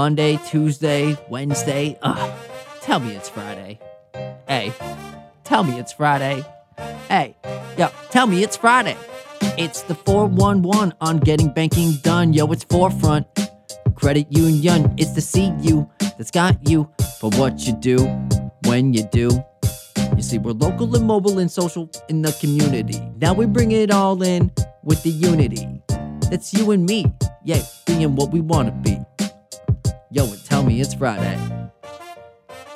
Monday, Tuesday, Wednesday. Ugh, tell me it's Friday. Hey, tell me it's Friday. Hey, yo, tell me it's Friday. It's the 411 on getting banking done. Yo, it's forefront. Credit union, it's the CU that's got you for what you do when you do. You see, we're local and mobile and social in the community. Now we bring it all in with the unity. That's you and me, yeah, being what we want to be. Yo, and tell me it's Friday.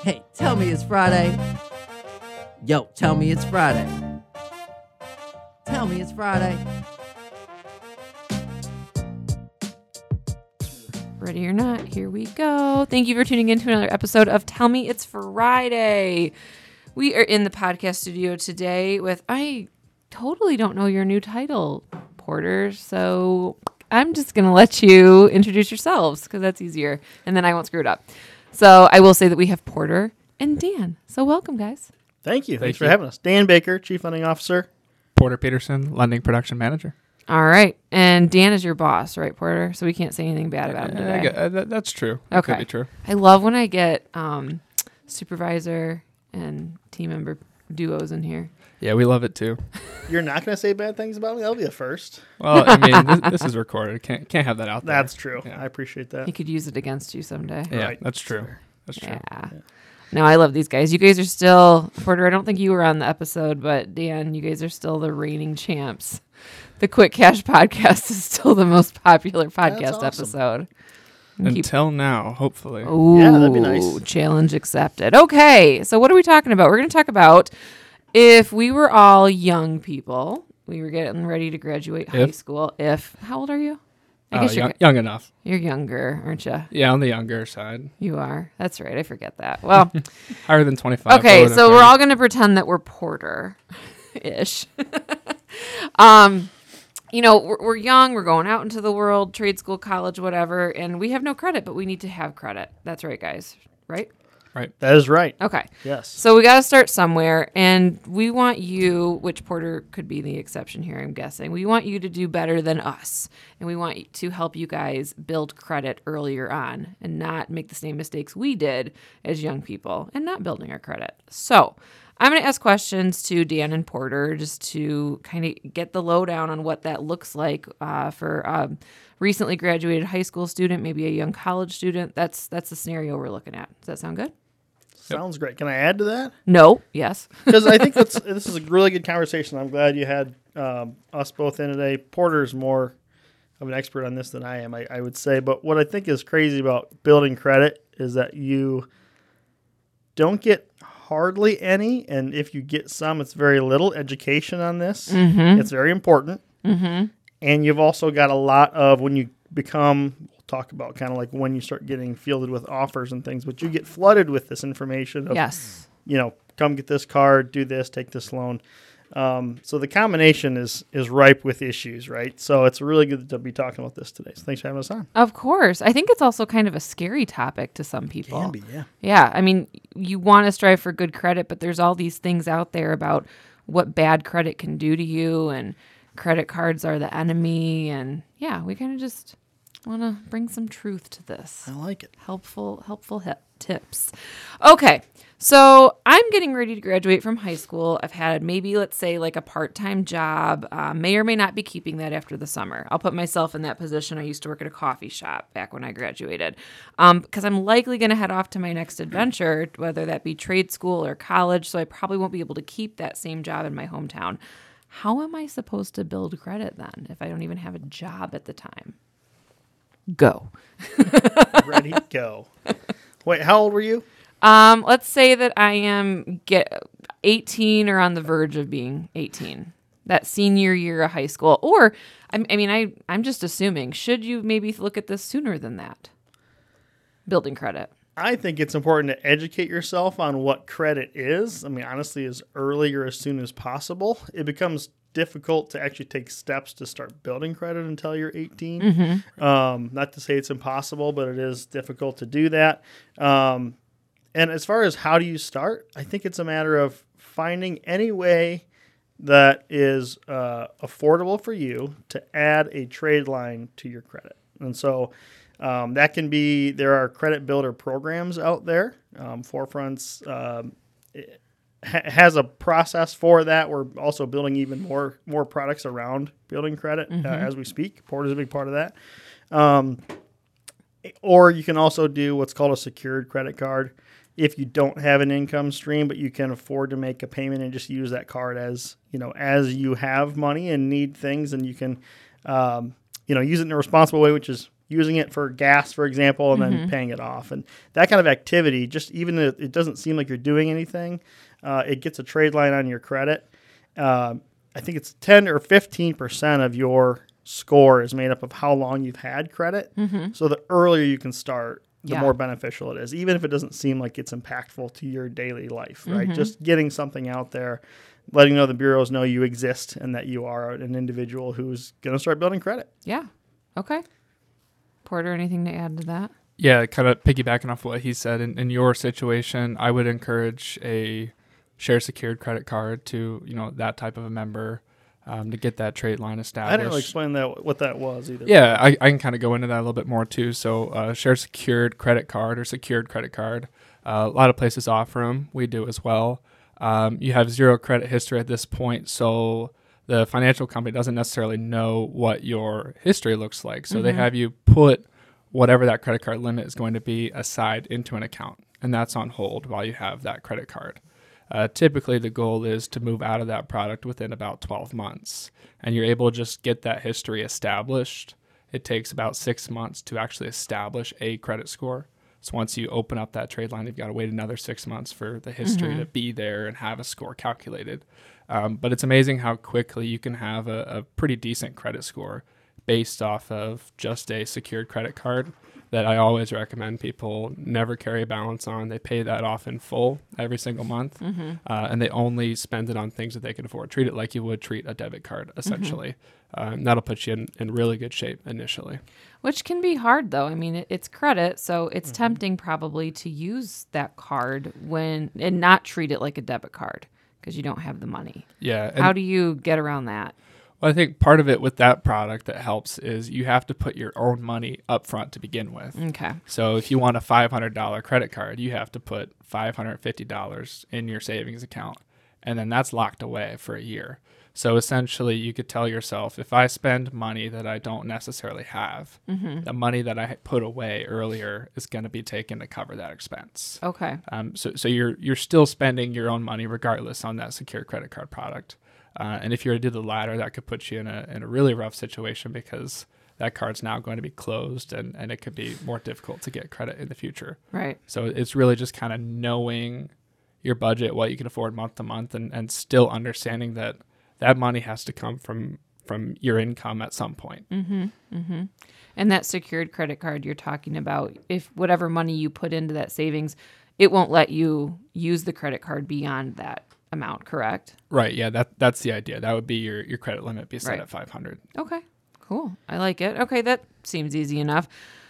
Hey, tell me it's Friday. Yo, tell me it's Friday. Tell me it's Friday. Ready or not, here we go. Thank you for tuning in to another episode of Tell Me It's Friday. We are in the podcast studio today with, I totally don't know your new title, Porter. So I'm just going to let you introduce yourselves because that's easier. And then I won't screw it up. So I will say that we have Porter and Dan. So welcome, guys. Thank you. Thanks Thank for you. having us. Dan Baker, Chief Lending Officer. Porter Peterson, lending production manager. All right. And Dan is your boss, right, Porter? So we can't say anything bad about him Uh, I today. gue- uh, that- that's true. That Okay. could be true. I love when I get um, supervisor and team member duos in here. Yeah, we love it too. You're not going to say bad things about me? That'll be a first. Well, I mean, this, this is recorded. Can't can't have that out there. That's true. Yeah. I appreciate that. He could use it against you someday. yeah, Right. that's true. That's true. Yeah. No, I love these guys. You guys are still Porter. I don't think you were on the episode, but Dan, you guys are still the reigning champs. The Quick Cash podcast is still the most popular podcast awesome. episode. And keep- Until now, hopefully. Ooh, Yeah, that'd be nice. Challenge accepted. Okay, so what are we talking about? We're going to talk about if we were all young people, we were getting ready to graduate high If? school. If how old are you? I Uh, guess you're young, young enough. you're younger, aren't you? Yeah, on the younger side. You are. That's right. I forget that. Well, Higher than 25. okay, so we're 30. all going to pretend that we're Porter ish. um, you know, we're, we're young, we're going out into the world, trade school, college, whatever, and we have no credit, but we need to have credit. That's right, guys. Right? That is right. Okay. Yes. So we got to start somewhere, and we want you, which Porter could be the exception here, I'm guessing. We want you to do better than us, and we want to help you guys build credit earlier on and not make the same mistakes we did as young people and not building our credit. So I'm going to ask questions to Dan and Porter just to kind of get the lowdown on what that looks like uh, for a recently graduated high school student, maybe a young college student. That's that's the scenario we're looking at. Does that sound good? Sounds great. Can I add to that? No. Yes. Because I think that's, this is a really good conversation. I'm glad you had um, us both in today. Porter's more of an expert on this than I am, I, I would say. But what I think is crazy about building credit is that you don't get hardly any, and if you get some, it's very little education on this. It's very important. Mm-hmm. And you've also got a lot of when you become, we'll talk about kind of like when you start getting fielded with offers and things, but you get flooded with this information of, Yes. you know, come get this card, do this, take this loan. Um, so the combination is is ripe with issues, right? So it's really good to be talking about this today. So thanks for having us on. Of course. I think it's also kind of a scary topic to some people. yeah. Yeah. I mean, you want to strive for good credit, but there's all these things out there about what bad credit can do to you, and credit cards are the enemy. And yeah, we kind of just want to bring some truth to this. I like it. helpful helpful hip tips. Okay so i'm getting ready to graduate from high school. I've had maybe let's say like a part-time job uh, may or may not be keeping that after the summer. I'll put myself in that position. I used to work at a coffee shop back when i graduated. Because i'm likely going to head off to my next adventure whether that be trade school or college so i probably won't be able to keep that same job in my hometown. How am i supposed to build credit then if i don't even have a job at the time go Ready, go. Wait, how old were you? Um, let's say that I am get 18 or on the verge of being 18. That senior year of high school, or I, I mean, I I'm just assuming. Should you maybe look at this sooner than that? Building credit. I think it's important to educate yourself on what credit is. I mean, honestly, as early or as soon as possible. It becomes difficult to actually take steps to start building credit until you're 18. Um, not to say it's impossible, but it is difficult to do that. Um, and as far as how do you start, I think it's a matter of finding any way that is uh, affordable for you to add a trade line to your credit. And so Um, that can be there are credit builder programs out there. Um, Forefronts um, ha- has a process for that. We're also building even more more products around building credit uh, as we speak. Port is a big part of that. Um, or you can also do what's called a secured credit card if you don't have an income stream but you can afford to make a payment and just use that card as you know as you have money and need things and you can um, you know use it in a responsible way which is using it for gas for example and then paying it off and that kind of activity just even if it doesn't seem like you're doing anything uh, it gets a trade line on your credit um, i think it's 10 or 15 percent of your score is made up of how long you've had credit so the earlier you can start the Yeah. more beneficial it is, even if it doesn't seem like it's impactful to your daily life, right? Just getting something out there, letting know the bureaus know you exist and that you are an individual who's going to start building credit. Yeah. Okay. Porter, anything to add to that? Yeah, kind of piggybacking off what he said. In, in your situation, I would encourage a share secured credit card to you know that type of a member um, to get that trade line established. I didn't really explain that what that was either. Yeah, I, I can kind of go into that a little bit more too. So, uh, share secured credit card or secured credit card. Uh, a lot of places offer them. We do as well. Um, you have zero credit history at this point, so the financial company doesn't necessarily know what your history looks like. So they have you put whatever that credit card limit is going to be aside into an account, and that's on hold while you have that credit card. Uh, typically, the goal is to move out of that product within about 12 months, and you're able to just get that history established. It takes about six months to actually establish a credit score. So once you open up that trade line, you've got to wait another six months for the history to be there and have a score calculated. Um, but it's amazing how quickly you can have a, a pretty decent credit score based off of just a secured credit card that I always recommend people never carry a balance on. They pay that off in full every single month, uh, and they only spend it on things that they can afford. Treat it like you would treat a debit card, essentially. Uh, and that'll put you in, in really good shape initially. Which can be hard though. I mean, it, it's credit, so it's Mm-hmm. tempting probably to use that card when and not treat it like a debit card because you don't have the money. Yeah. How do you get around that? Well, I think part of it with that product that helps is you have to put your own money up front to begin with. Okay. So if you want a $500 credit card, you have to put $550 in your savings account, and then that's locked away for a year. So essentially, you could tell yourself if I spend money that I don't necessarily have, the money that I put away earlier is going to be taken to cover that expense. Okay. Um, so, so you're you're still spending your own money regardless on that secure credit card product. Uh, and if you were to do the latter, that could put you in a in a really rough situation because that card's now going to be closed and, and it could be more difficult to get credit in the future. Right. So it's really just kind of knowing your budget, what you can afford month to month, and, and still understanding that that money has to come from from your income at some point. Mm-hmm, mm-hmm. And that secured credit card you're talking about, if whatever money you put into that savings, it won't let you use the credit card beyond that amount, correct? Right. Yeah. That that's the idea. That would be your your credit limit be set Right. at 500. Okay, cool. I like it. Okay, that seems easy enough.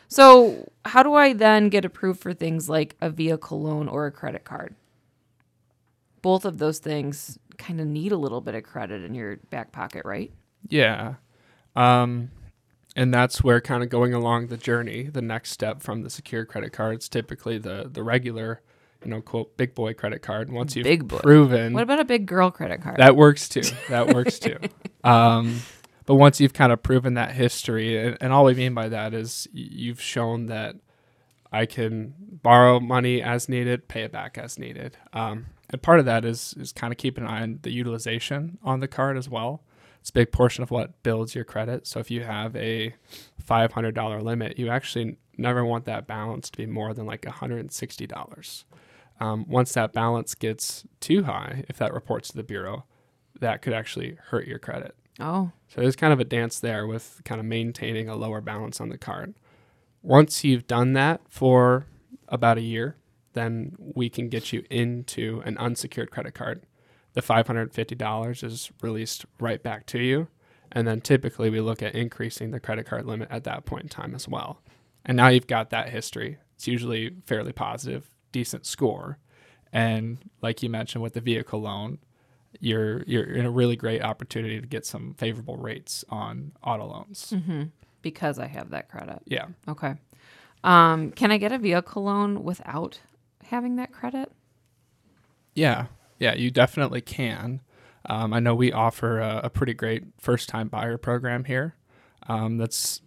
So, how do I then get approved for things like a vehicle loan or a credit card? Both of those things kind of need a little bit of credit in your back pocket, right? Yeah. Um, and that's where kind of going along the journey, the next step from the secure credit cards, typically the the regular, you know, quote big boy credit card. Once you've Big boy. proven What about a big girl credit card? that works too. That works too. Um, but once you've kind of proven that history, and, and all we mean by that is you've shown that I can borrow money as needed, pay it back as needed. Um, and part of that is is kind of keeping an eye on the utilization on the card as well. It's a big portion of what builds your credit. So if you have a five hundred dollar limit, you actually never want that balance to be more than like hundred and sixty dollars. Um, once that balance gets too high, if that reports to the bureau, that could actually hurt your credit. oh, So there's kind of a dance there with kind of maintaining a lower balance on the card. Once you've done that for about a year, then we can get you into an unsecured credit card. The $550 is released right back to you. And then typically we look at increasing the credit card limit at that point in time as well. And now you've got that history. It's usually fairly positive, decent score. And like you mentioned with the vehicle loan, you're you're in a really great opportunity to get some favorable rates on auto loans. because I have that credit. Yeah. Okay. Um, can I get a vehicle loan without having that credit? Yeah, yeah, you definitely can. Um, I know we offer a, a pretty great first time buyer program here um, that's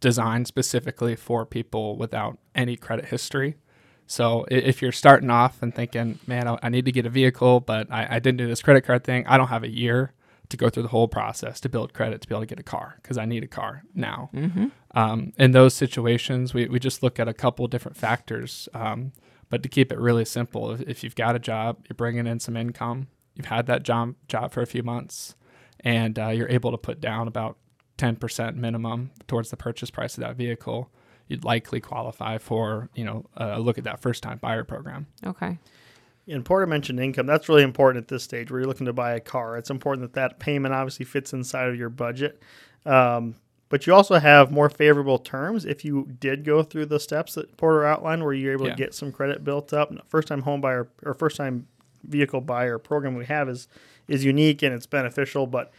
designed specifically for people without any credit history. So if you're starting off and thinking, man, I, I need to get a vehicle, but I, I didn't do this credit card thing, I don't have a year to go through the whole process to build credit to be able to get a car because I need a car now. Um, in those situations, we, we just look at a couple different factors. Um, but to keep it really simple, if, if you've got a job, you're bringing in some income, you've had that job job for a few months, and uh, you're able to put down about 10% minimum towards the purchase price of that vehicle, you'd likely qualify for you know a look at that first time buyer program. Okay. And Porter mentioned income. That's really important at this stage where you're looking to buy a car. It's important that that payment obviously fits inside of your budget. Um, but you also have more favorable terms if you did go through the steps that Porter outlined, where you're able Yeah. to get some credit built up. First time home buyer or first time vehicle buyer program we have is is unique and it's beneficial. But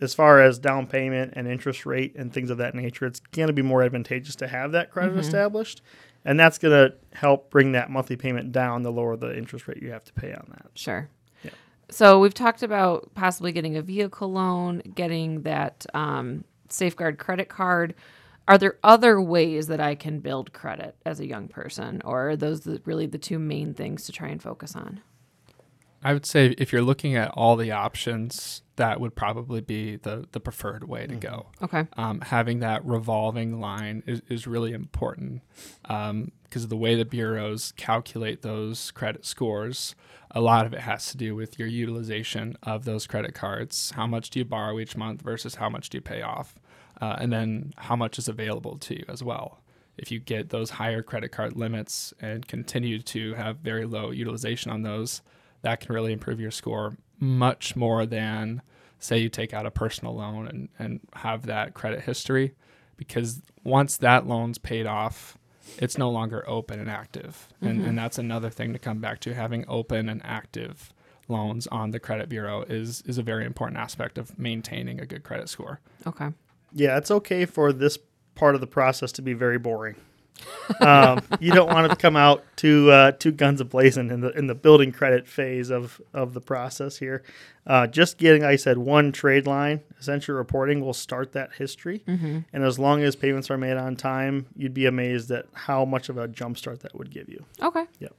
as far as down payment and interest rate and things of that nature, it's going to be more advantageous to have that credit established. And that's going to help bring that monthly payment down the lower the interest rate you have to pay on that. Sure. Yeah. So we've talked about possibly getting a vehicle loan, getting that um, safeguard credit card. Are there other ways that I can build credit as a young person, or are those the, really the two main things to try and focus on? I would say if you're looking at all the options, that would probably be the the preferred way to go. Okay. um, having that revolving line is, is really important because of the way the bureaus calculate those credit scores. A lot of it has to do with your utilization of those credit cards. How much do you borrow each month versus how much do you pay off? Uh, and then how much is available to you as well. If you get those higher credit card limits and continue to have very low utilization on those, that can really improve your score much more than say you take out a personal loan and, and have that credit history because once that loan's paid off it's no longer open and active and, and mm-hmm. that's another thing to come back to having open and active loans on the credit bureau is is a very important aspect of maintaining a good credit score Okay. Yeah, it's okay for this part of the process to be very boring. Um, you don't want it to come out to uh, too guns ablazing in the in the building credit phase of of the process here. Uh, just getting, like I said, one trade line essentially reporting will start that history, and as long as payments are made on time, you'd be amazed at how much of a jumpstart that would give you. Okay. Yep.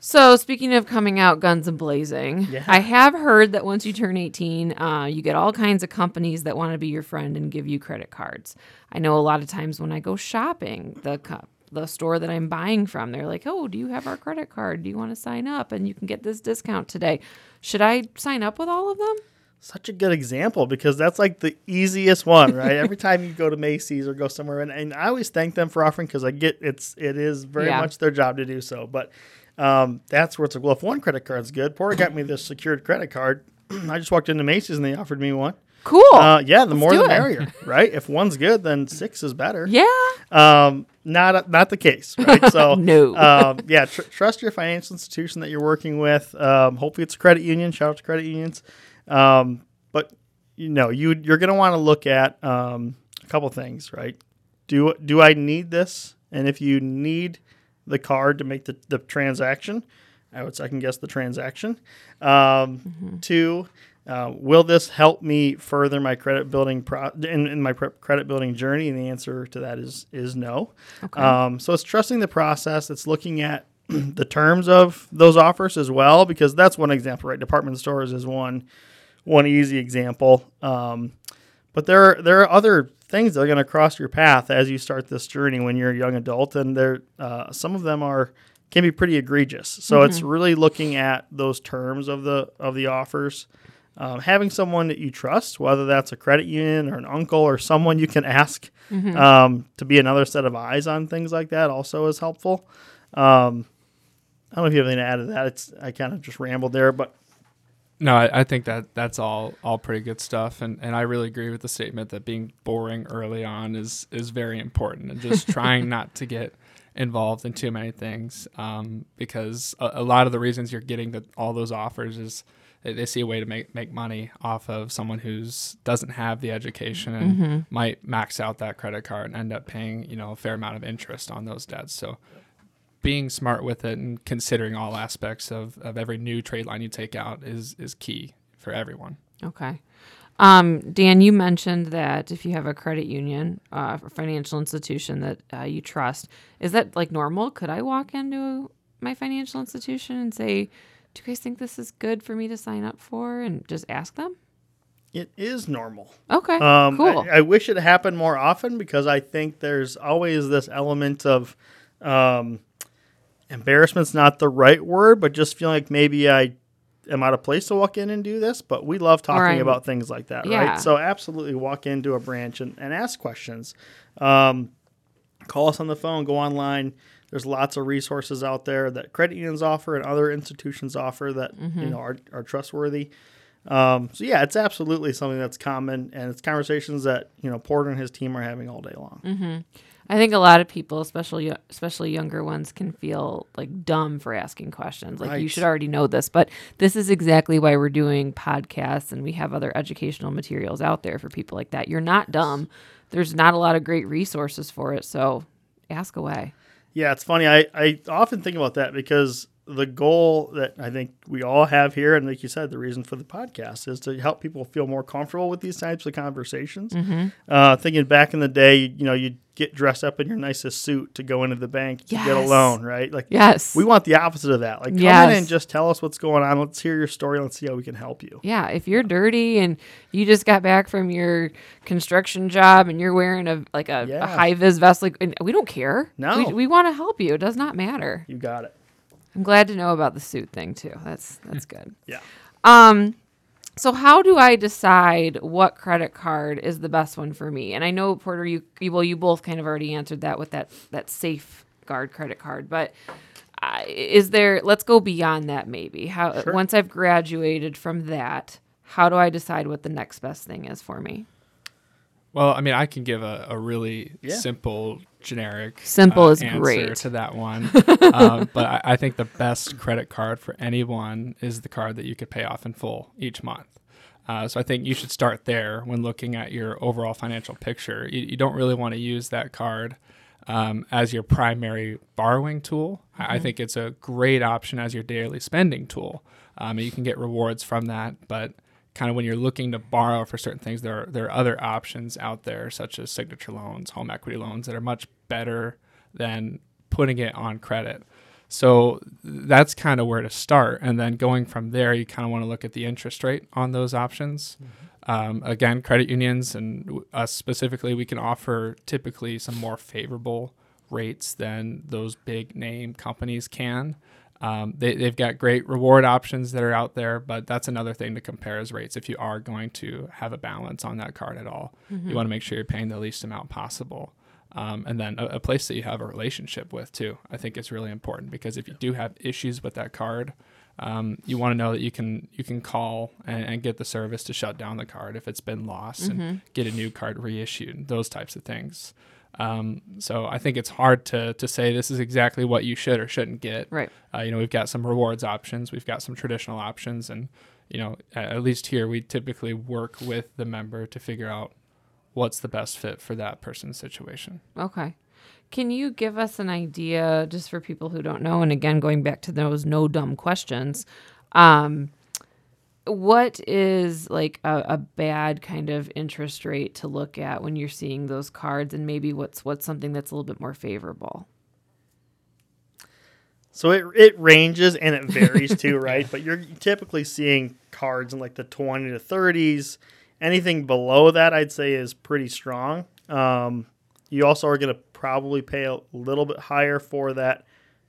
So speaking of coming out guns and blazing, Yeah. I have heard that once you turn 18, uh, you get all kinds of companies that want to be your friend and give you credit cards. I know a lot of times when I go shopping, the co- the store that I'm buying from, they're like, "Oh, do you have our credit card? Do you want to sign up and you can get this discount today?" Should I sign up with all of them? such a good example because that's like the easiest one, right? Every time you go to Macy's or go somewhere, and, and I always thank them for offering because I get it's it is very Yeah. much their job to do so. But um, that's where it's like, well, if one credit card's good, Porter got me this secured credit card. I just walked into Macy's and they offered me one. Cool. Uh, yeah, the more the it. merrier, right? If one's good, then six is better. yeah. Um, not not the case, right? So No. um, yeah, tr- trust your financial institution that you're working with. Um, hopefully, it's a credit union. Shout out to credit unions. Um, but you know, you you're going to want to look at um, a couple things, right? Do do I need this? And if you need the card to make the, the transaction, I would second guess the transaction. Um, Two, uh, will this help me further my credit building pro- in, in my pre- credit building journey? And the answer to that is is no. Um, so it's trusting the process. It's looking at the terms of those offers as well, because that's one example, right? Department stores is one one easy example. Um, but there are, there are other things that are going to cross your path as you start this journey when you're a young adult, and there uh, some of them are can be pretty egregious. So it's really looking at those terms of the of the offers. Um, having someone that you trust, whether that's a credit union or an uncle or someone you can ask um, to be another set of eyes on things like that, also is helpful. Um, I don't know if you have anything to add to that. It's I kind of just rambled there, but No, I, I think that that's all all pretty good stuff, and, and I really agree with the statement that being boring early on is is very important, and just trying not to get involved in too many things, um, because a, a lot of the reasons you're getting the, all those offers is they, they see a way to make make money off of someone who's doesn't have the education and might max out that credit card and end up paying you know a fair amount of interest on those debts. So being smart with it and considering all aspects of, of every new trade line you take out is is key for everyone. Okay. Um, Dan, you mentioned that if you have a credit union uh, or financial institution that uh, you trust, is that like normal? Could I walk into my financial institution and say, "Do you guys think this is good for me to sign up for?" and just ask them? It is normal. Okay, Um, cool. I, I wish it happened more often because I think there's always this element of um, embarrassment's not the right word, but just feeling like maybe I am out of place to walk in and do this. But we love talking Right. about things like that, Yeah. right? So absolutely walk into a branch and, and ask questions. Um, call us on the phone, go online. There's lots of resources out there that credit unions offer and other institutions offer that Mm-hmm. you know are, are trustworthy. Um, so yeah, it's absolutely something that's common, and it's conversations that you know Porter and his team are having all day long. I think a lot of people, especially especially younger ones, can feel like dumb for asking questions. Like you should already know this, but this is exactly why we're doing podcasts and we have other educational materials out there for people like that. You're not dumb. There's not a lot of great resources for it, so ask away. Yeah, it's funny. I, I often think about that because the goal that I think we all have here, and like you said, the reason for the podcast is to help people feel more comfortable with these types of conversations. Uh, thinking back in the day, you know, you'd get dressed up in your nicest suit to go into the bank to get a loan, right? Like, Yes. we want the opposite of that. Like, come in Yes. and just tell us what's going on. Let's hear your story. Let's see how we can help you. Yeah, if you're dirty and you just got back from your construction job and you're wearing a like a, Yeah. a high vis vest, like we don't care. No. we, we want to help you. It does not matter. You got it. I'm glad to know about the suit thing too. That's that's good. Yeah. Um, so how do I decide what credit card is the best one for me? And I know Porter, you, you well, you both kind of already answered that with that that safeguard credit card, but. Uh, is there let's go beyond that maybe how Sure. once i've graduated from that how do i decide what the next best thing is for me Well, I mean, I can give a, a really Yeah. simple, generic Simple uh, is answer great. to that one. um, but I, I think the best credit card for anyone is the card that you could pay off in full each month. Uh, so I think you should start there when looking at your overall financial picture. You, you don't really want to use that card um, as your primary borrowing tool. I, I think it's a great option as your daily spending tool. Um, you can get rewards from that, but kind of when you're looking to borrow for certain things, there are, there are other options out there, such as signature loans, home equity loans, that are much better than putting it on credit. So that's kind of where to start. And then going from there, you kind of want to look at the interest rate on those options. Um, again, credit unions and us specifically, we can offer typically some more favorable rates than those big name companies can. Um, they, they've got great reward options that are out there, but that's another thing to compare as rates if you are going to have a balance on that card at all. You want to make sure you're paying the least amount possible. Um, and then a, a place that you have a relationship with too. I think is really important because if you do have issues with that card, um, you want to know that you can you can call and, and get the service to shut down the card if it's been lost and get a new card reissued. Those types of things. Um, so I think it's hard to to say this is exactly what you should or shouldn't get. Right. Uh, you know, we've got some rewards options, we've got some traditional options, and you know, at, least here we typically work with the member to figure out what's the best fit for that person's situation. Okay. Can you give us an idea, just for people who don't know, and again, going back to those no dumb questions, um, what is like a, a bad kind of interest rate to look at when you're seeing those cards, and maybe what's what's something that's a little bit more favorable? So it it ranges and it varies too, right? But you're typically seeing cards in like the 20 to 30s. Anything below that, I'd say, is pretty strong. Um, you also are going to probably pay a little bit higher for that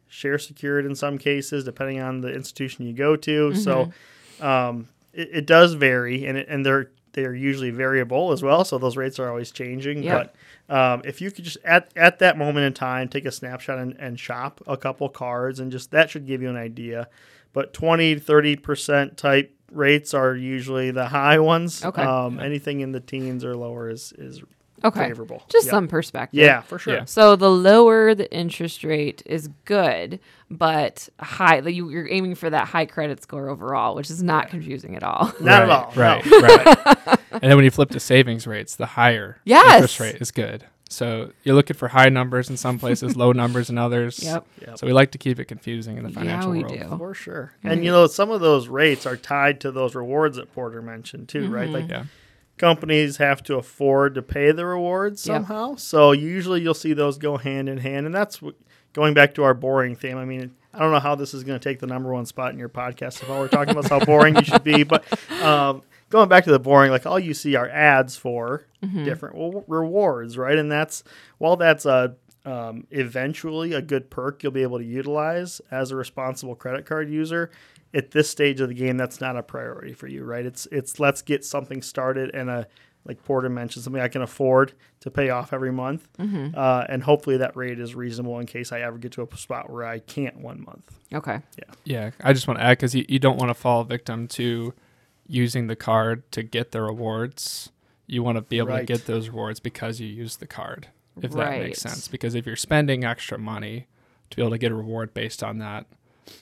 share secured in some cases, depending on the institution you go to. So um, it, it does vary, and it, and they're they're usually variable as well. So those rates are always changing. Yep. But um, if you could just at at that moment in time take a snapshot and, and shop a couple cards, and just that should give you an idea. But 20 30 percent type rates are usually the high ones. Okay. Um, anything in the teens or lower is is Okay. favorable. Just Yep. some perspective. Yeah, for sure. Yeah. So the lower the interest rate is good, but high like you, you're aiming for that high credit score overall, which is not confusing at all. Not at all. Right, no. right. and then when you flip to savings rates, the higher Yes. interest rate is good. So you're looking for high numbers in some places, low numbers in others. Yep. Yep. So we like to keep it confusing in the financial Yeah, financial we world. do. For sure. And you know, some of those rates are tied to those rewards that Porter mentioned too, Mm-hmm. right? Like Yeah. Companies have to afford to pay the rewards Yep. somehow. So usually you'll see those go hand in hand, and that's what, going back to our boring theme. I mean, I don't know how this is going to take the number one spot in your podcast if all we're talking about is how boring you should be, but um, going back to the boring, like all you see are ads for different w- rewards, right? And that's while that's a um, eventually a good perk you'll be able to utilize as a responsible credit card user. At this stage of the game, that's not a priority for you, right? It's it's let's get something started and a like Porter mentioned, something I can afford to pay off every month, uh, and hopefully that rate is reasonable in case I ever get to a spot where I can't one month. Okay. Yeah. Yeah, I just want to add because you, you don't want to fall victim to using the card to get the rewards. You want to be able Right. to get those rewards because you use the card, if that makes sense. Because if you're spending extra money to be able to get a reward based on that,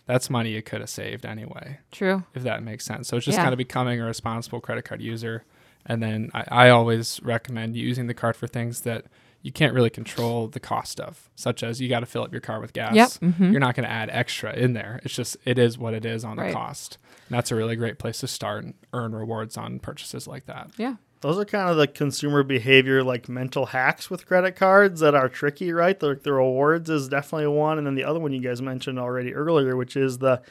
that's money you could have saved anyway, True. if that makes sense. So it's just Yeah. kind of becoming a responsible credit card user. And then I, I always recommend using the card for things that you can't really control the cost of, such as you got to fill up your car with gas. Yep. mhm. You're not going to add extra in there. It's just it is what it is on Right. the cost. And that's a really great place to start and earn rewards on purchases like that. Yeah. Those are kind of the consumer behavior, like mental hacks with credit cards that are tricky, right? The, the rewards is definitely one. And then the other one you guys mentioned already earlier, which is the,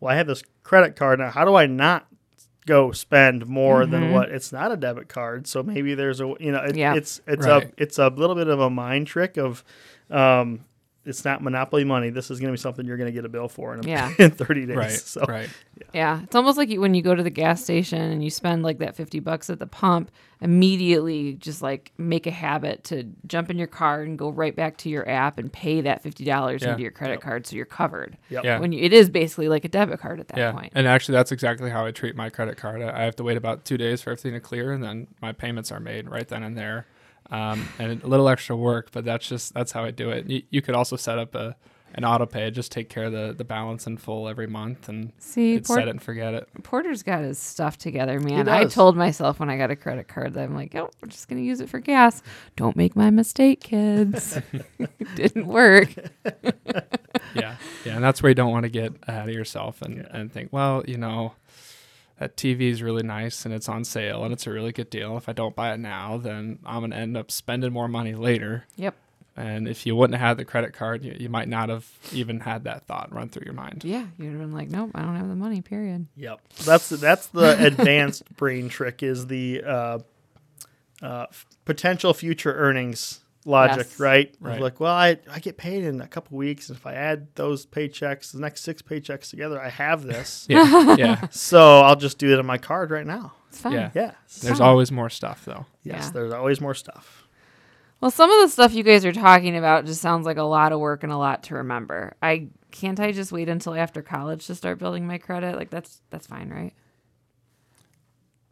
well, I have this credit card now. How do I not go spend more than what it's not a debit card? So maybe there's a, you know, it, Yeah. it's, it's Right. a, it's a little bit of a mind trick of, um, it's not monopoly money. This is going to be something you're going to get a bill for in, Yeah. in 30 days. Right. So Right. Yeah, it's almost like you, when you go to the gas station and you spend like that 50 bucks at the pump, immediately just like make a habit to jump in your car and go right back to your app and pay that $50 Yeah. into your credit card so you're covered. Yep. Yeah. When you, it is basically like a debit card at that yeah. point. And actually, that's exactly how I treat my credit card. I I have to wait about two days for everything to clear, and then my payments are made right then and there. Um, and a little extra work, but that's just that's how I do it. You, you could also set up a an auto pay, just take care of the, the balance in full every month, and See, you'd Port- set it and forget it. Porter's got his stuff together, man. I told myself when I got a credit card that I'm like, oh, we're just going to use it for gas. Don't make my mistake, kids. it didn't work. yeah, yeah, and that's where you don't want to get ahead of yourself and, and think, well, you know, that TV is really nice and it's on sale and it's a really good deal. If I don't buy it now, then I'm gonna end up spending more money later. Yep. And if you wouldn't have had the credit card, you, you might not have even had that thought run through your mind. Yeah, you'd have been like, nope, I don't have the money, period. Yep. That's that's the advanced brain trick is the uh, uh, f- potential future earnings logic, Yes. right? Right. Like, well, I, I get paid in a couple weeks, and if I add those paychecks, the next six paychecks together, I have this. Yeah, yeah, so I'll just do it on my card right now. It's fine. yeah. Yes. There's Fine. always more stuff though. Yes. Yeah. There's always more stuff. Well, some of the stuff you guys are talking about just sounds like a lot of work and a lot to remember. I can't I just wait until after college to start building my credit? Like that's that's fine, right?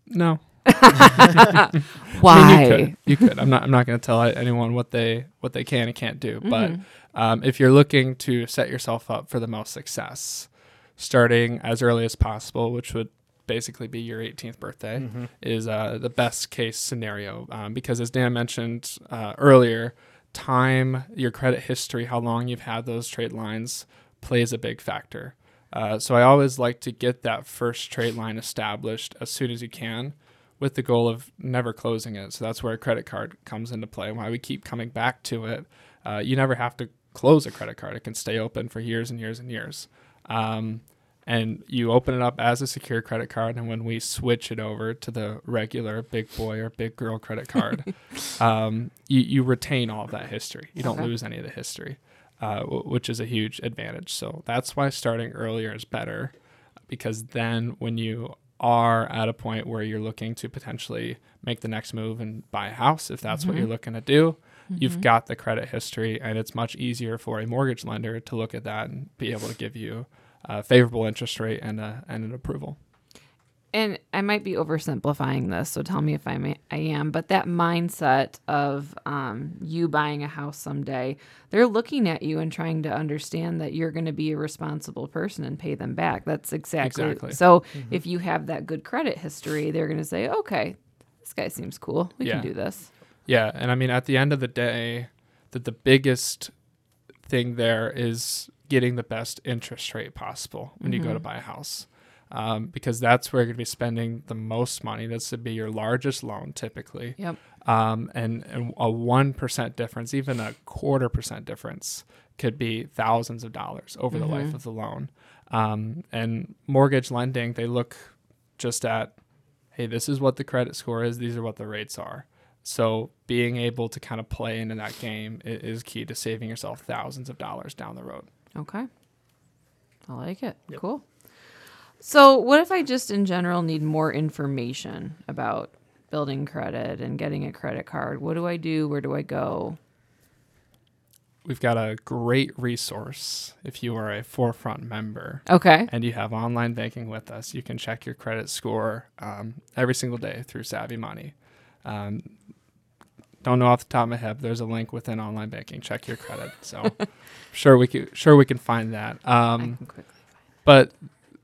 No, Why? I mean, you could. You could. I'm not. I'm not going to tell anyone what they what they can and can't do. Mm-hmm. But um, if you're looking to set yourself up for the most success, starting as early as possible, which would basically be your 18th birthday, is uh, the best case scenario. Um, because as Dan mentioned uh, earlier, time, your credit history, how long you've had those trade lines plays a big factor. Uh, so I always like to get that first trade line established as soon as you can with the goal of never closing it. So that's where a credit card comes into play. Why we keep coming back to it. Uh, you never have to close a credit card; it can stay open for years and years and years. Um, and you open it up as a secure credit card, and when we switch it over to the regular big boy or big girl credit card, um, you, you retain all of that history. You don't Okay. lose any of the history, uh, w- which is a huge advantage. So that's why starting earlier is better, because then when you are at a point where you're looking to potentially make the next move and buy a house, if that's what mm-hmm. you're looking to do, you've mm-hmm. got the credit history, and it's much easier for a mortgage lender to look at that and be able to give you a favorable interest rate and a, and an approval. And I might be oversimplifying this, so tell me if I may, I am, but that mindset of um, you buying a house someday, they're looking at you and trying to understand that you're going to be a responsible person and pay them back. That's exactly. Exactly. So if you have that good credit history, they're going to say, okay, this guy seems cool. We Yeah. can do this. Yeah, and I mean at the end of the day, that the biggest thing there is getting the best interest rate possible when you go to buy a house. Um, because that's where you're going to be spending the most money. That's to be your largest loan typically. Yep. Um, and, and a 1% difference, even a quarter percent difference, could be thousands of dollars over the life of the loan. Um, and mortgage lending, they look just at, hey, this is what the credit score is, these are what the rates are. So being able to kind of play into that game is key to saving yourself thousands of dollars down the road. Okay. I like it. Cool. So, what if I just in general need more information about building credit and getting a credit card? What do I do? Where do I go? We've got a great resource if you are a forefront member. Okay. and you have online banking with us, you can check your credit score um, every single day through Savvy Money. Um, don't know off the top of my head. There's a link within online banking. Check your credit. So sure we can sure we can find that. I Um, can quickly. but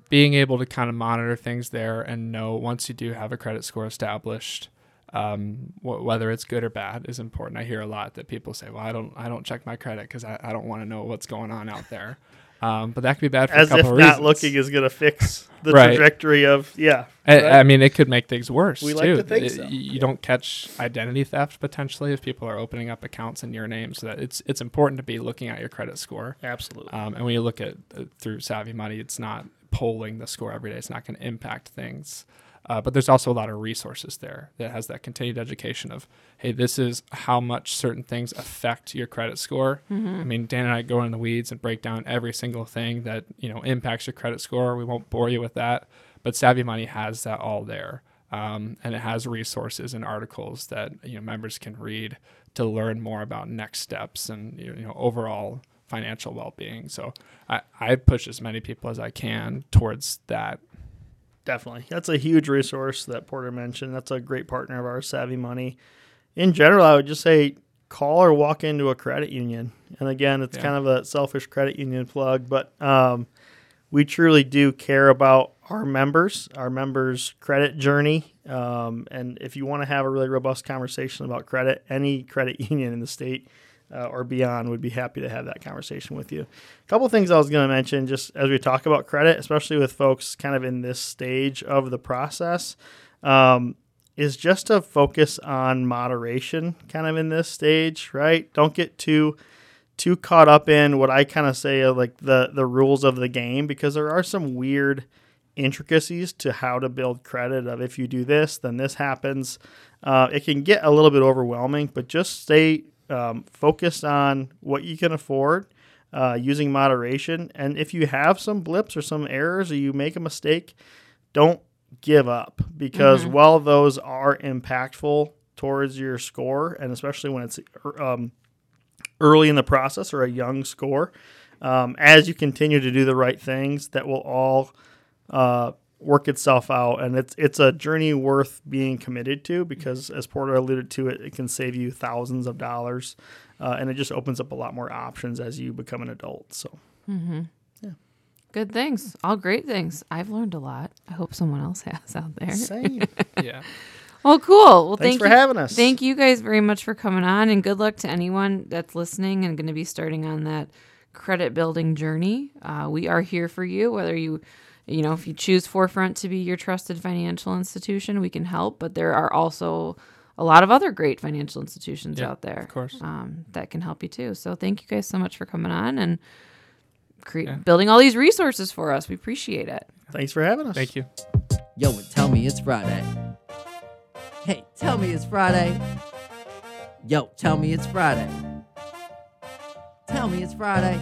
being able to kind of monitor things there and know once you do have a credit score established, um, wh- whether it's good or bad is important. I hear a lot that people say, "Well, I don't, I don't check my credit because I, I don't want to know what's going on out there." Um, but that could be bad for As a couple if not reasons. looking is going to fix the Right. trajectory of yeah. I, right? I mean, it could make things worse. We like to think It- so. You don't catch identity theft potentially if people are opening up accounts in your name. So that it's it's important to be looking at your credit score. Absolutely. Um, and when you look at uh, through Savvy Money, it's not polling the score every day. It's not going to impact things. Uh, but there's also a lot of resources there that has that continued education of, hey, this is how much certain things affect your credit score. I mean, Dan and I go in the weeds and break down every single thing that you know impacts your credit score. We won't bore you with that, but Savvy Money has that all there, um, and it has resources and articles that you know members can read to learn more about next steps and you know overall financial well-being. So I, I push as many people as I can towards that. Definitely. That's a huge resource that Porter mentioned. That's a great partner of ours, Savvy Money. In general, I would just say call or walk into a credit union. And again, it's Yeah. kind of a selfish credit union plug, but um, we truly do care about our members, our members' credit journey. Um, and if you want to have a really robust conversation about credit, any credit union in the state uh, or beyond would be happy to have that conversation with you. A couple things I was going to mention just as we talk about credit, especially with folks kind of in this stage of the process, um, is just to focus on moderation kind of in this stage, right? Don't get too too caught up in what I kind of say like the the rules of the game because there are some weird intricacies to how to build credit of if you do this then this happens uh, it can get a little bit overwhelming but just stay um, focused on what you can afford uh, using moderation and if you have some blips or some errors or you make a mistake don't give up because while those are impactful towards your score and especially when it's um, early in the process or a young score. Um, as you continue to do the right things, that will all uh, work itself out, and it's it's a journey worth being committed to because, as Porter alluded to, it, it can save you thousands of dollars, uh, and it just opens up a lot more options as you become an adult. So, mm-hmm. yeah. Good things. All great things. I've learned a lot. I hope someone else has out there. same. Yeah. Well, cool. Well, Thanks thank for you. having us. Thank you guys very much for coming on, and good luck to anyone that's listening and going to be starting on that credit building journey. Uh, we are here for you, whether you, you know, if you choose Forefront to be your trusted financial institution, we can help. But there are also a lot of other great financial institutions Yeah, out there, of course. um, that can help you too. So thank you guys so much for coming on and cre- Yeah. building all these resources for us. We appreciate it. Thanks for having us. Thank you. Yo, and tell me it's Friday. Hey, tell me it's Friday. Yo, tell me it's Friday. Tell me it's Friday.